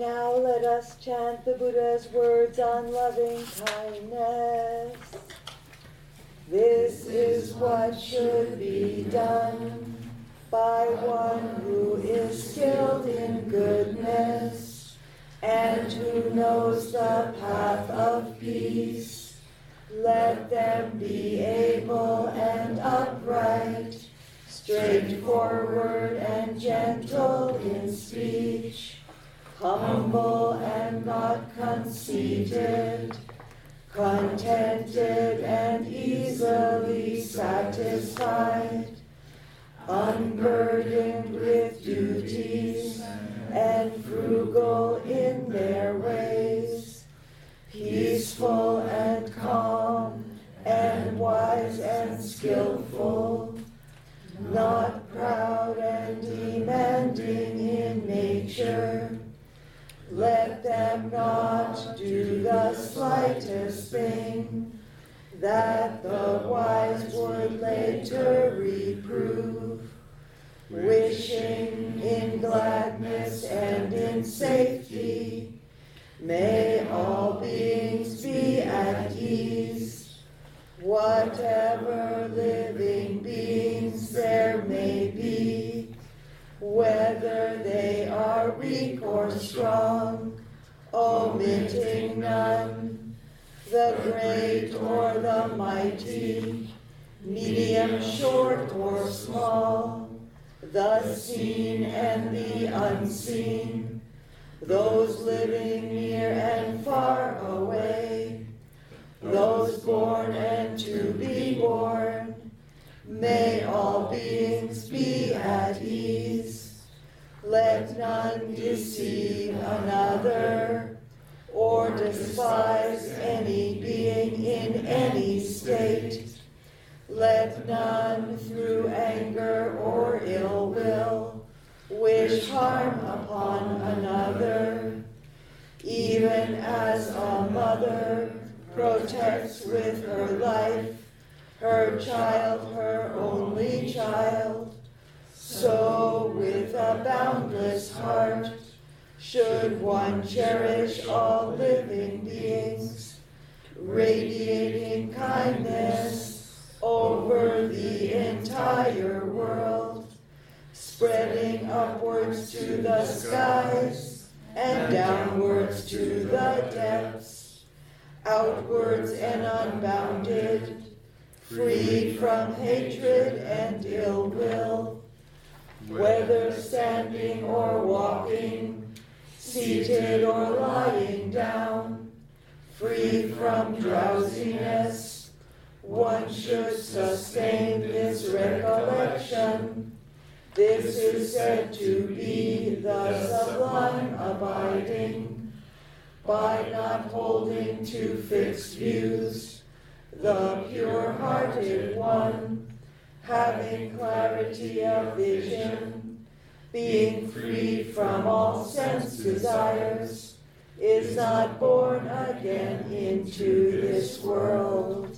Now let us chant the Buddha's words on loving kindness. This is what should be done by one who is skilled in goodness and who knows the path of peace. Let them be able and upright, straightforward and gentle in speech, humble and not conceited contented and easily satisfied, unburdened with duties, let them not do the slightest thing that the wise would later reprove, wishing in gladness and in safety. May all beings be at ease, whatever living beings there may be are or strong, omitting none, the great or the mighty, medium, short, or small, the seen and the unseen, those living near and far away, those born and to be born, May all beings be at ease. Let none deceive another or despise any being in any state. Let none through anger or ill will wish harm upon another, even as a mother protects with her life her child, her only child. Heart, should one cherish all living beings, radiating kindness over the entire world, spreading upwards to the skies and downwards to the depths, outwards and unbounded free from hatred and ill will, seated or lying down, free from drowsiness, one should sustain this recollection. This is said to be the sublime abiding, by not holding to fixed views the pure hearted one, having clarity of vision, being free from all sense desires, is not born again into this world.